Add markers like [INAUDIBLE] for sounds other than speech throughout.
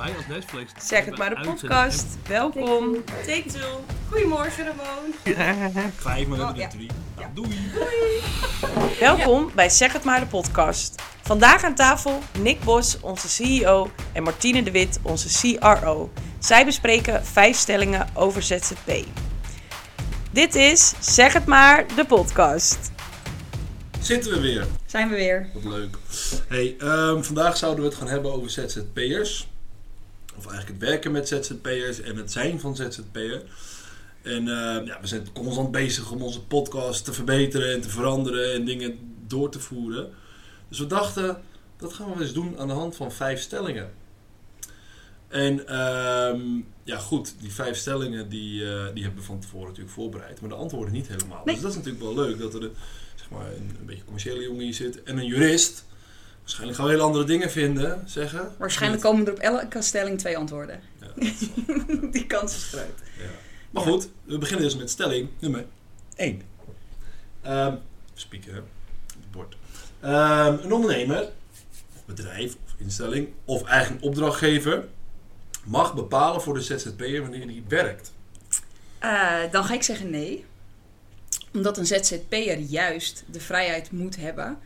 Wij als Netflix. Zeg het maar, de podcast. Welkom. Take two. Goedemorgen, Ramon. [LAUGHS] Vijf, maar we Oh, ja. drie. Ja. Nou, doei. [LAUGHS] Welkom bij Zeg het maar, de podcast. Vandaag aan tafel Nick Bos, onze CEO, en Martine de Wit, onze CRO. Zij bespreken vijf stellingen over ZZP. Dit is Zeg het maar, de podcast. Zitten we weer. Zijn we weer. Wat leuk. Hey, ehm, vandaag zouden we het gaan hebben over ZZP'ers. Of eigenlijk het werken met ZZP'ers en het zijn van ZZP'er. En ehm, ja, we zijn constant bezig om onze podcast te verbeteren en te veranderen en dingen door te voeren. Dus we dachten, dat gaan we eens doen aan de hand van vijf stellingen. En ehm, ja, goed, die vijf stellingen die, eh, die hebben we van tevoren natuurlijk voorbereid. Maar de antwoorden niet helemaal. Nee. Dus dat is natuurlijk wel leuk dat er een, zeg maar, een, een beetje commerciële jongen hier zit en een jurist. Waarschijnlijk gaan we heel andere dingen vinden, zeggen. Waarschijnlijk komen er op elke stelling twee antwoorden. Ja, [LAUGHS] Die kans is groot. ja. Maar goed, we beginnen dus met stelling nummer 1. Ehm speaker, het bord. Ehm, een ondernemer, bedrijf, of instelling, of eigen opdrachtgever mag bepalen voor de ZZP'er wanneer die werkt. Eh, dan ga ik zeggen nee. Omdat een ZZP'er juist de vrijheid moet hebben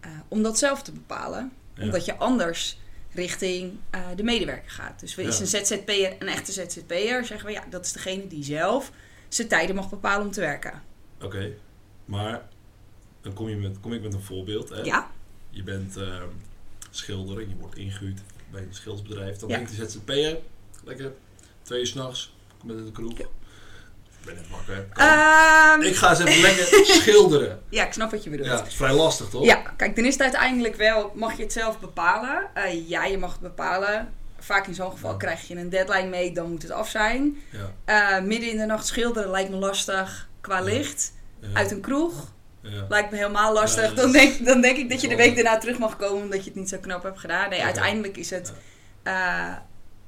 eh, om dat zelf te bepalen. Ja. Omdat je anders richting eh, de medewerker gaat. Dus is een ZZP'er een echte ZZP'er, zeggen we ja, dat is degene die zelf zijn tijden mag bepalen om te werken. Oké, maar dan kom, je met, kom ik met een voorbeeld. Hè? Ja, Je bent ehm, schilder en je wordt ingehuurd bij een schildersbedrijf. Dan Ja. denkt de ZZP'er, lekker, twee uur s'nachts, kom met in de kroeg. Ik ben net wakker. Kan. Ehm, Ik ga eens even lekker schilderen. [LAUGHS] ja ik snap wat je bedoelt. Ja, het is vrij lastig toch? Ja, kijk, dan is het uiteindelijk wel, mag je het zelf bepalen. Eh, ja, je mag het bepalen. Vaak in zo'n geval Ja. krijg je een deadline mee, dan moet het af zijn. Ja, Eh, midden in de nacht schilderen lijkt me lastig qua licht. Uit een kroeg ja. lijkt me helemaal lastig. Dan, denk, dan denk ik dat je de week daarna terug mag komen omdat je het niet zo knap hebt gedaan. Nee, uiteindelijk is het eh,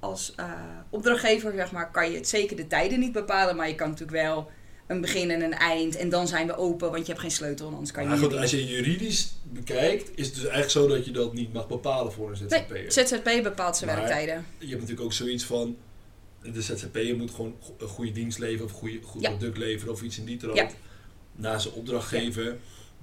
als eh, opdrachtgever, zeg maar, kan je het zeker de tijden niet bepalen. Maar je kan natuurlijk wel een begin en een eind. En dan zijn we open, want je hebt geen sleutel. en Anders kan je Maar goed, als je juridisch bekijkt, is het dus eigenlijk zo dat je dat niet mag bepalen voor een ZZP'er. Nee, ZZP bepaalt zijn Maar- werktijden. Je hebt natuurlijk ook zoiets van, de ZZP'er moet gewoon een goede dienst leveren of een goede, goed Ja. product leveren of iets in die trant. Ja. Na zijn opdrachtgever.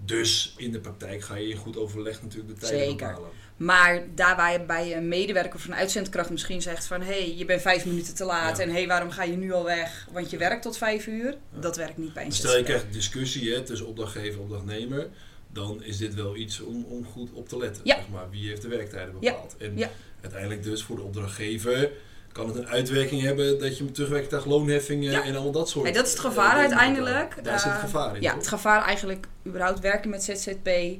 Dus in de praktijk ga je in goed overleg natuurlijk de tijden Zeker. bepalen. Maar daar waar je bij een medewerker een uitzendkracht misschien zegt van... hé, hey, je bent vijf minuten te laat Ja. en hé, hey, waarom ga je nu al weg? Want je werkt tot vijf uur. Ja. Dat werkt niet bij een Stel je krijgt een discussie hè, tussen opdrachtgever en opdrachtnemer, dan is dit wel iets om, om goed op te letten. Ja. Zeg maar. Wie heeft de werktijden Ja. bepaald? En uiteindelijk dus voor de opdrachtgever kan het een uitwerking hebben dat je met terugwerkend loonheffingen Ja. en al dat soort Nee, dat is het eh, gevaar uiteindelijk. moet Daar zit het Eh, gevaar in. Ja, toch? het gevaar eigenlijk überhaupt werken met ZZP Ja.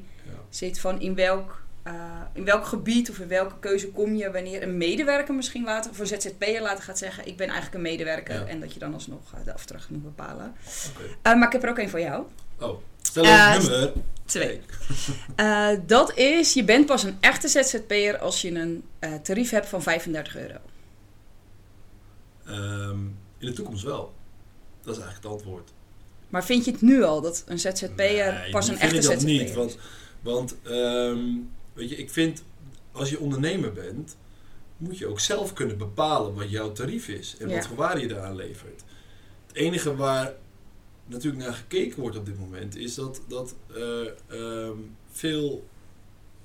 zit van in welk, eh, in welk gebied of in welke keuze kom je wanneer een medewerker misschien later, voor ZZP'er later gaat zeggen ik ben eigenlijk een medewerker Ja. en dat je dan alsnog eh, de afdracht moet bepalen. Eh, maar ik heb er ook een voor jou. Oh, stel Eh, nummer Twee. Eh, dat is, je bent pas een echte ZZP'er als je een eh, tarief hebt van 35 euro. Ehm, in de toekomst wel. Dat is eigenlijk het antwoord. Maar vind je het nu al dat een ZZP'er Nee, pas een vind echte ik dat ZZP'er niet. is? Want, want ehm, weet je, ik vind als je ondernemer bent, moet je ook zelf kunnen bepalen wat jouw tarief is en Ja. wat voor waarde je daaraan levert. Het enige waar natuurlijk naar gekeken wordt op dit moment is dat, dat eh, ehm, veel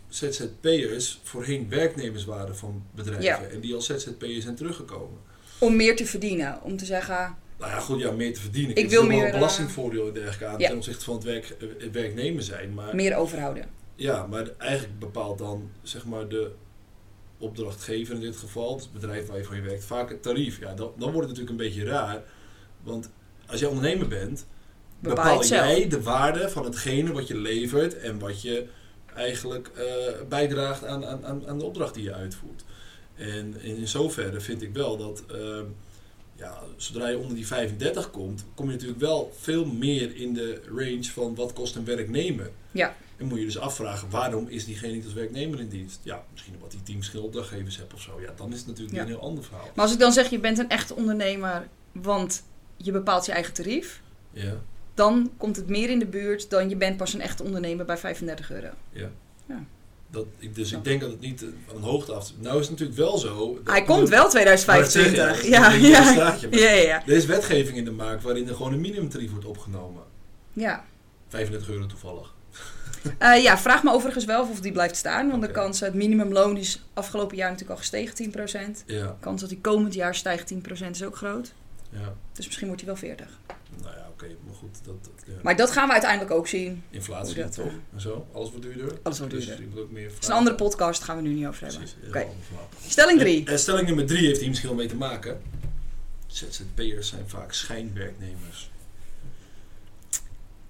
ZZP'ers voorheen werknemers waren van bedrijven Ja. en die als ZZP'er zijn teruggekomen. Om meer te verdienen. Om te zeggen, Nou ja, goed, ja, meer te verdienen. Ik wil wel meer, een eh, belastingvoordeel en dergelijke aan ja. ten opzichte van het, werk, eh, het werknemer zijn. Maar meer overhouden. ja, maar eigenlijk bepaalt dan zeg maar de opdrachtgever in dit geval, het bedrijf waar je voor je werkt, vaak het tarief. Ja, dan, dan wordt het natuurlijk een beetje raar. Want als jij ondernemer bent, Bepaal zelf. jij de waarde van hetgene wat je levert en wat je eigenlijk eh, bijdraagt aan, aan, aan de opdracht die je uitvoert. En in, in zoverre vind ik wel dat ehm, ja, zodra je onder die 35 komt, kom je natuurlijk wel veel meer in de range van wat kost een werknemer. Ja. En moet je dus afvragen, waarom is diegene niet als werknemer in dienst? Ja, misschien omdat tien verschillende opdrachtgevers hebt of zo. Ja, dan is het natuurlijk Ja. een heel ander verhaal. Maar als ik dan zeg, je bent een echte ondernemer, want je bepaalt je eigen tarief. Ja, Dan komt het meer in de buurt dan je bent pas een echte ondernemer bij 35 euro. ja. Ja. Dat, dus ik denk dat het niet eh, van een hoogte af... Nou is het natuurlijk wel zo... Hij komt wel Maar het zeg 2025. je, Ja, ja. Ja, ja. Er is wetgeving in de maak waarin er gewoon een minimumtarief wordt opgenomen. ja. 35 euro toevallig. [LAUGHS] Eh, ja, vraag me overigens wel of die blijft staan. Want de kans, het minimumloon is afgelopen jaar natuurlijk al gestegen 10%. De kans dat die komend jaar stijgt 10% is ook groot. ja. Dus misschien wordt hij wel 40. Nou ja, oké, maar goed. Dat, dat, ja. Maar dat gaan we uiteindelijk ook zien. Inflatie, dat, toch? eh, En zo? Alles wordt duurder? Alles wordt Dus duurder. je moet ook meer Dat is een andere podcast, daar gaan we nu niet over hebben. Precies. Stelling 3. En, en stelling nummer drie heeft hier misschien wel mee te maken. ZZP'ers zijn vaak schijnwerknemers.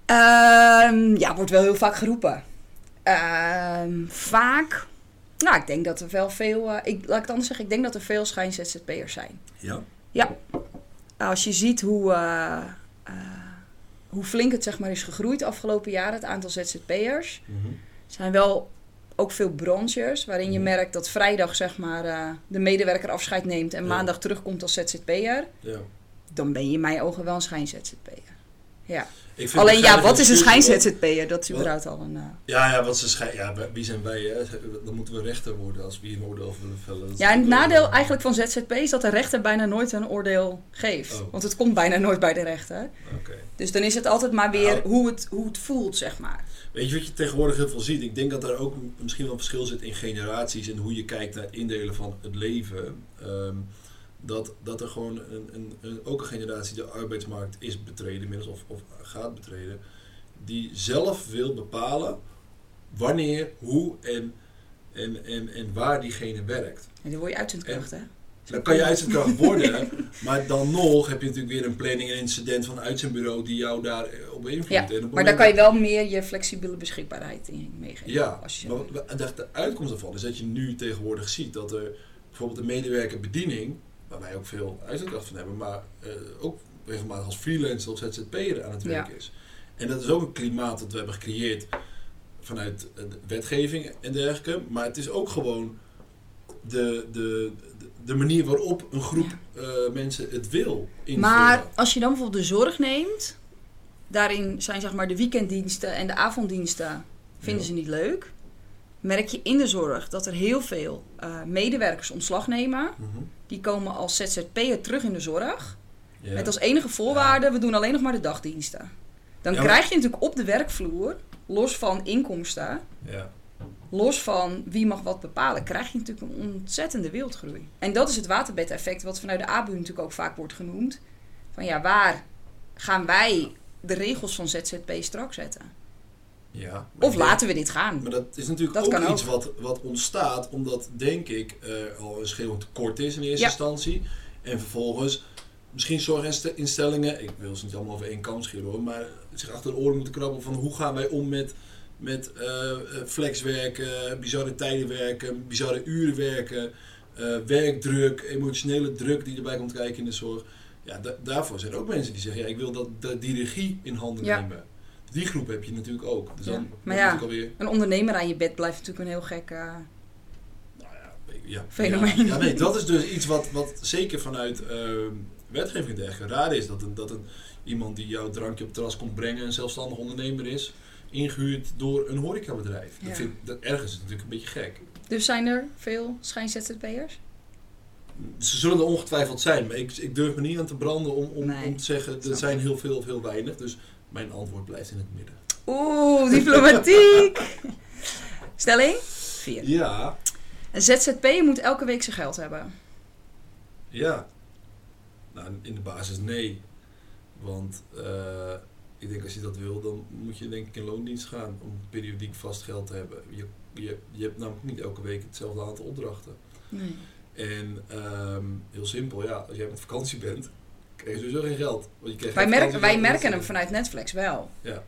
Ehm, ja, wordt wel heel vaak geroepen. Ehm, vaak. Nou, ik denk dat er wel veel. eh, ik, laat ik het anders zeggen. Ik denk dat er veel schijn-ZZP'ers zijn. Ja? Als je ziet hoe, eh, hoe flink het zeg maar, is gegroeid de afgelopen jaren, het aantal ZZP'ers. Mhm. zijn wel ook veel branches waarin je Mhm. merkt dat vrijdag zeg maar, eh, de medewerker afscheid neemt en Ja. maandag terugkomt als ZZP'er. Ja. Dan ben je in mijn ogen wel een schijn-ZZP'er. Ja. Alleen ja, wat is een schijn-ZZP'er? Dat is überhaupt al een... eh, Ja, ja, wat ze schijn... Ja, wie zijn wij? Hè? Dan moeten we rechter worden als we hier een oordeel willen vellen. Dat is Ja, en het nadeel eigenlijk van ZZP is dat de rechter bijna nooit een oordeel geeft. Oh. Want het komt bijna nooit bij de rechter. Oké. Dus dan is het altijd maar weer Nou. hoe, het, hoe het voelt, zeg maar. Weet je wat je tegenwoordig heel veel ziet? Ik denk dat er ook misschien wel een verschil zit in generaties en hoe je kijkt naar het indelen van het leven. Ehm, dat, dat er gewoon een, een, een, ook een generatie de arbeidsmarkt is betreden, inmiddels of, of gaat betreden, die zelf wil bepalen wanneer, hoe en, en, en, en waar diegene werkt. En dan word je uitzendkracht, hè? Dan kan je uitzendkracht worden, [LAUGHS] maar dan nog heb je natuurlijk weer een planning en incident van uitzendbureau die jou daar eh, op beïnvloedt. Ja, Maar daar kan je wel meer je flexibele beschikbaarheid in meegeven. Ja, Als je, maar de, de uitkomst daarvan is dat je nu tegenwoordig ziet dat er bijvoorbeeld een medewerker bediening, waar wij ook veel uitzendkracht van hebben, maar eh, ook regelmatig als freelancer of ZZP'er aan het werk is. En dat is ook een klimaat dat we hebben gecreëerd vanuit wetgeving en dergelijke, maar het is ook gewoon de, de, de, manier waarop een groep eh, mensen het wil invullen. Maar als je dan bijvoorbeeld de zorg neemt, daarin zijn zeg maar de weekenddiensten en de avonddiensten vinden Ja. ze niet leuk. Merk je in de zorg dat er heel veel eh, medewerkers ontslag nemen. Mhm. Die komen als ZZP'er terug in de zorg. Ja. Met als enige voorwaarde, we doen alleen nog maar de dagdiensten. Dan Ja, maar- krijg je natuurlijk op de werkvloer, los van inkomsten, ja. los van wie mag wat bepalen, krijg je natuurlijk een ontzettende wildgroei. En dat is het waterbedeffect, wat vanuit de ABU natuurlijk ook vaak wordt genoemd. Van ja, waar gaan wij de regels van ZZP strak zetten? Ja. Of laten we dit gaan? Maar dat is natuurlijk Dat ook kan iets Wat, wat ontstaat omdat, denk ik, er al een schreeuwend tekort is in eerste Ja. instantie. En vervolgens misschien zorginstellingen, ik wil ze niet allemaal over één kam scheren hoor, maar zich achter de oren moeten krabben van hoe gaan wij om met, met eh, eh, flexwerken, bizarre tijden werken, bizarre uren werken, eh, werkdruk, emotionele druk die erbij komt kijken in de zorg. Ja, da- daarvoor zijn er ook mensen die zeggen, ja, ik wil dat, dat die regie in handen Ja. nemen. Die groep heb je natuurlijk ook. Dus Ja. dan Maar ja. alweer Een ondernemer aan je bed blijft natuurlijk een heel gek... eh, nou ja, ja, Fenomeen. Ja, nee, dat is dus iets wat, wat zeker vanuit ehm, wetgeving dergelijke raar is. Dat, een, dat een, iemand die jouw drankje op het terras komt brengen, een zelfstandig ondernemer is, ingehuurd door een horecabedrijf. Dat vind, dat, ergens is het natuurlijk een beetje gek. Dus zijn er veel schijn-ZZP'ers? Ze zullen er ongetwijfeld zijn, maar ik, ik durf me niet aan te branden om, om, Nee, om te zeggen, er zijn heel veel of heel weinig. Dus mijn antwoord blijft in het midden. Oeh, diplomatiek! [LAUGHS] Stelling 4. Ja, Een ZZP'er moet elke week zijn geld hebben. ja. Nou, in de basis nee. Want eh, ik denk als je dat wil, dan moet je denk ik in loondienst gaan om periodiek vast geld te hebben. Je, je, je hebt namelijk niet elke week hetzelfde aantal opdrachten. Nee. En ehm, heel simpel, ja, als jij met vakantie bent, je sowieso geen geld. Want je Wij, merken, wij merken hem vanuit Netflix wel. Ja.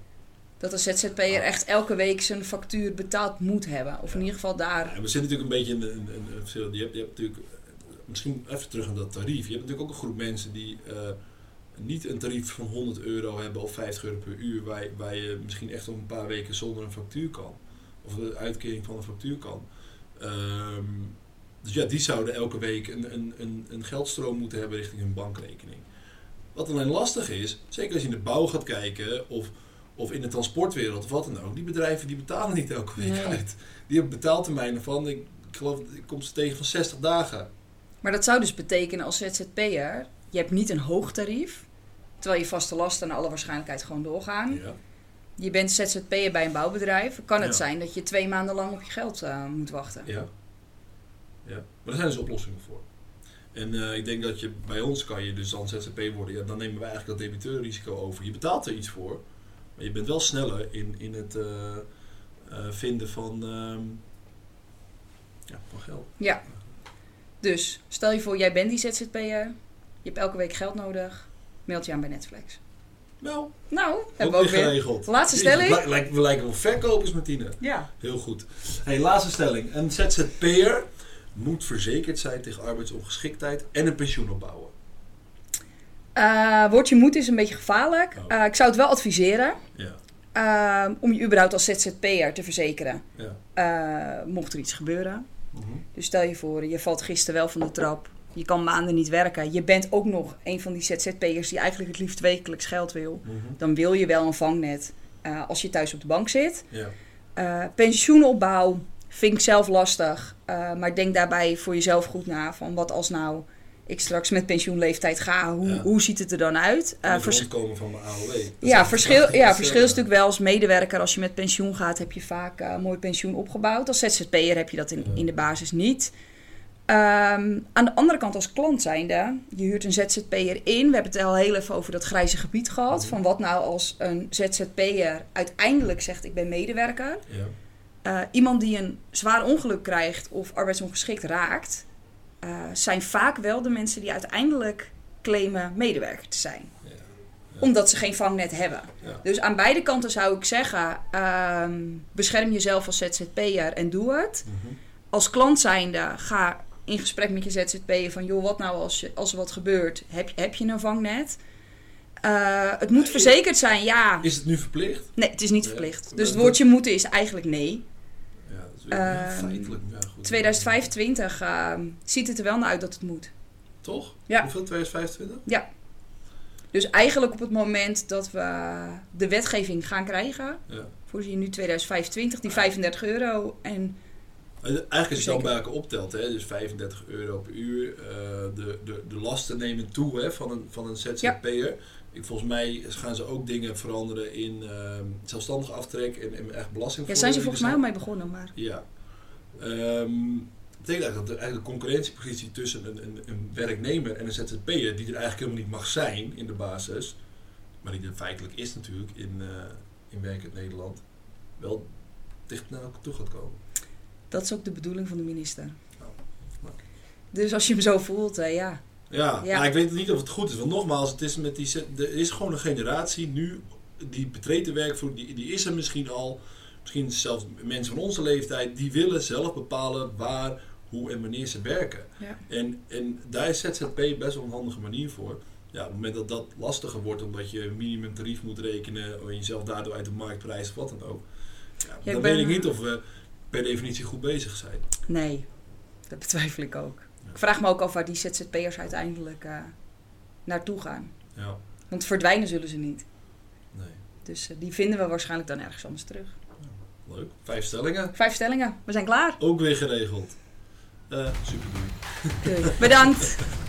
Dat een ZZP'er Ah. echt elke week zijn factuur betaald moet hebben. Of in ieder geval daar. We zitten natuurlijk een beetje in een, een, een verschil. Je hebt, je hebt natuurlijk, misschien even terug aan dat tarief. Je hebt natuurlijk ook een groep mensen die eh, niet een tarief van 100 euro hebben of 50 euro per uur, waar, je- waar je misschien echt om een paar weken zonder een factuur kan. Of de uitkering van een factuur kan. Ehm, dus ja, die zouden elke week een, een, een, een geldstroom moeten hebben richting hun bankrekening. Wat alleen lastig is, zeker als je in de bouw gaat kijken of, of in de transportwereld of wat dan ook, die bedrijven die betalen niet elke week Nee. uit. Die hebben betaaltermijnen van, ik, ik geloof, ik kom ze tegen van 60 dagen. Maar dat zou dus betekenen als ZZP'er, je hebt niet een hoog tarief, terwijl je vaste lasten naar alle waarschijnlijkheid gewoon doorgaan. Ja. Je bent ZZP'er bij een bouwbedrijf, kan het Ja. zijn dat je twee maanden lang op je geld eh, moet wachten. Ja. ja. Maar daar zijn dus oplossingen voor. En eh, ik denk dat je bij ons kan je dus dan ZZP worden. Ja, dan nemen wij eigenlijk dat debiteurrisico over. Je betaalt er iets voor, maar je bent wel sneller in, in het eh, eh, vinden van, ehm, ja, van geld. Ja. Dus stel je voor, jij bent die ZZP'er, je hebt elke week geld nodig, meld je aan bij Netflix. Nou, Nou, ook hebben we ook weer geregeld. Laatste stelling? We, lijken- we lijken wel verkopers, Martine. Ja. Heel goed. Hey, laatste stelling. Een ZZP'er moet verzekerd zijn tegen arbeidsongeschiktheid en een pensioen opbouwen. Eh, woordje moet is een beetje gevaarlijk. Oh. Eh, ik zou het wel adviseren Ja. eh, om je überhaupt als ZZP'er te verzekeren. ja. eh, mocht er iets gebeuren. Mhm. Dus stel je voor, je valt gisteren wel van de trap. Je kan maanden niet werken. Je bent ook nog een van die ZZP'ers die eigenlijk het liefst wekelijks geld wil. Mhm. Dan wil je wel een vangnet als je thuis op de bank zit. Ja. Pensioenopbouw vind ik zelf lastig. eh, maar denk daarbij voor jezelf goed na. Van wat als nou ik straks met pensioenleeftijd ga. Hoe, Ja. hoe ziet het er dan uit? Eh, Uh, vers- rondkomen van mijn AOW. Dat ja, verschil, ja, verschil eh, is natuurlijk wel als medewerker. Als je met pensioen gaat, heb je vaak eh, mooi pensioen opgebouwd. Als ZZP'er heb je dat in, Ja. in de basis niet. Ehm, aan de andere kant als klant zijnde, je huurt een ZZP'er in. We hebben het al heel even over dat grijze gebied gehad. Van wat nou als een ZZP'er uiteindelijk zegt ik ben medewerker. Ja. Eh, iemand die een zwaar ongeluk krijgt of arbeidsongeschikt raakt, eh, zijn vaak wel de mensen die uiteindelijk claimen medewerker te zijn. Ja. Omdat ze geen vangnet hebben. Ja. Dus aan beide kanten zou ik zeggen, ehm, bescherm jezelf als ZZP'er en doe het. Mhm. Als klant zijnde, ga in gesprek met je ZZP'er van... joh, wat nou als, je, als er wat gebeurt? Heb, je- heb je een vangnet? Eh, het moet verzekerd zijn, ja. Is het nu verplicht? Nee, het is niet verplicht. Dus het woordje moeten is eigenlijk nee. Ja, dat is weer Ehm, feitelijk. Ja, goed. 2025 ehm, ziet het er wel naar uit dat het moet. Toch? Ja. Hoeveel? 2025? Dus eigenlijk op het moment dat we de wetgeving gaan krijgen... Ja. voorzien nu 2025, die 35 euro. En Eh, Eigenlijk als je dan bij elkaar optelt, hè, dus 35 euro per uur, eh, de, de, de lasten nemen toe hè, van een, van een ZZP'er. Ik, volgens mij gaan ze ook dingen veranderen in ehm, zelfstandig aftrek en, en echt belasting. ja, zijn ze volgens mij al mee begonnen, maar... Ja. Ehm betekent eigenlijk dat de, eigenlijk de concurrentiepositie tussen een, een, een werknemer en een ZZP'er, die er eigenlijk helemaal niet mag zijn in de basis, maar die er feitelijk is natuurlijk in, eh in werkend Nederland, wel dicht naar elkaar toe gaat komen. Dat is ook de bedoeling van de minister. Nou, nou. Dus als je hem zo voelt, eh, ja. Ja, Ja. ik weet niet of het goed is. Want nogmaals, het is met die, er is gewoon een generatie nu die betreedt de werkvloer, die, die is er misschien al. Misschien zelfs mensen van onze leeftijd, die willen zelf bepalen waar, hoe en wanneer ze werken. Ja. En, en daar is ZZP best wel een handige manier voor. Ja, op het moment dat dat lastiger wordt, omdat je een minimumtarief moet rekenen, en jezelf daardoor uit de marktprijs of wat dan ook. Ja, dan ben- weet ik niet of we per definitie goed bezig zijn. Nee, dat betwijfel ik ook. Ja. Ik vraag me ook af waar die ZZP'ers uiteindelijk eh, naartoe gaan. Ja, Want verdwijnen zullen ze niet. nee. Dus eh, die vinden we waarschijnlijk dan ergens anders terug. Leuk. Vijf stellingen. Vijf stellingen, we zijn klaar. Ook weer geregeld. Eh super. Doei. Bedankt. [LAUGHS]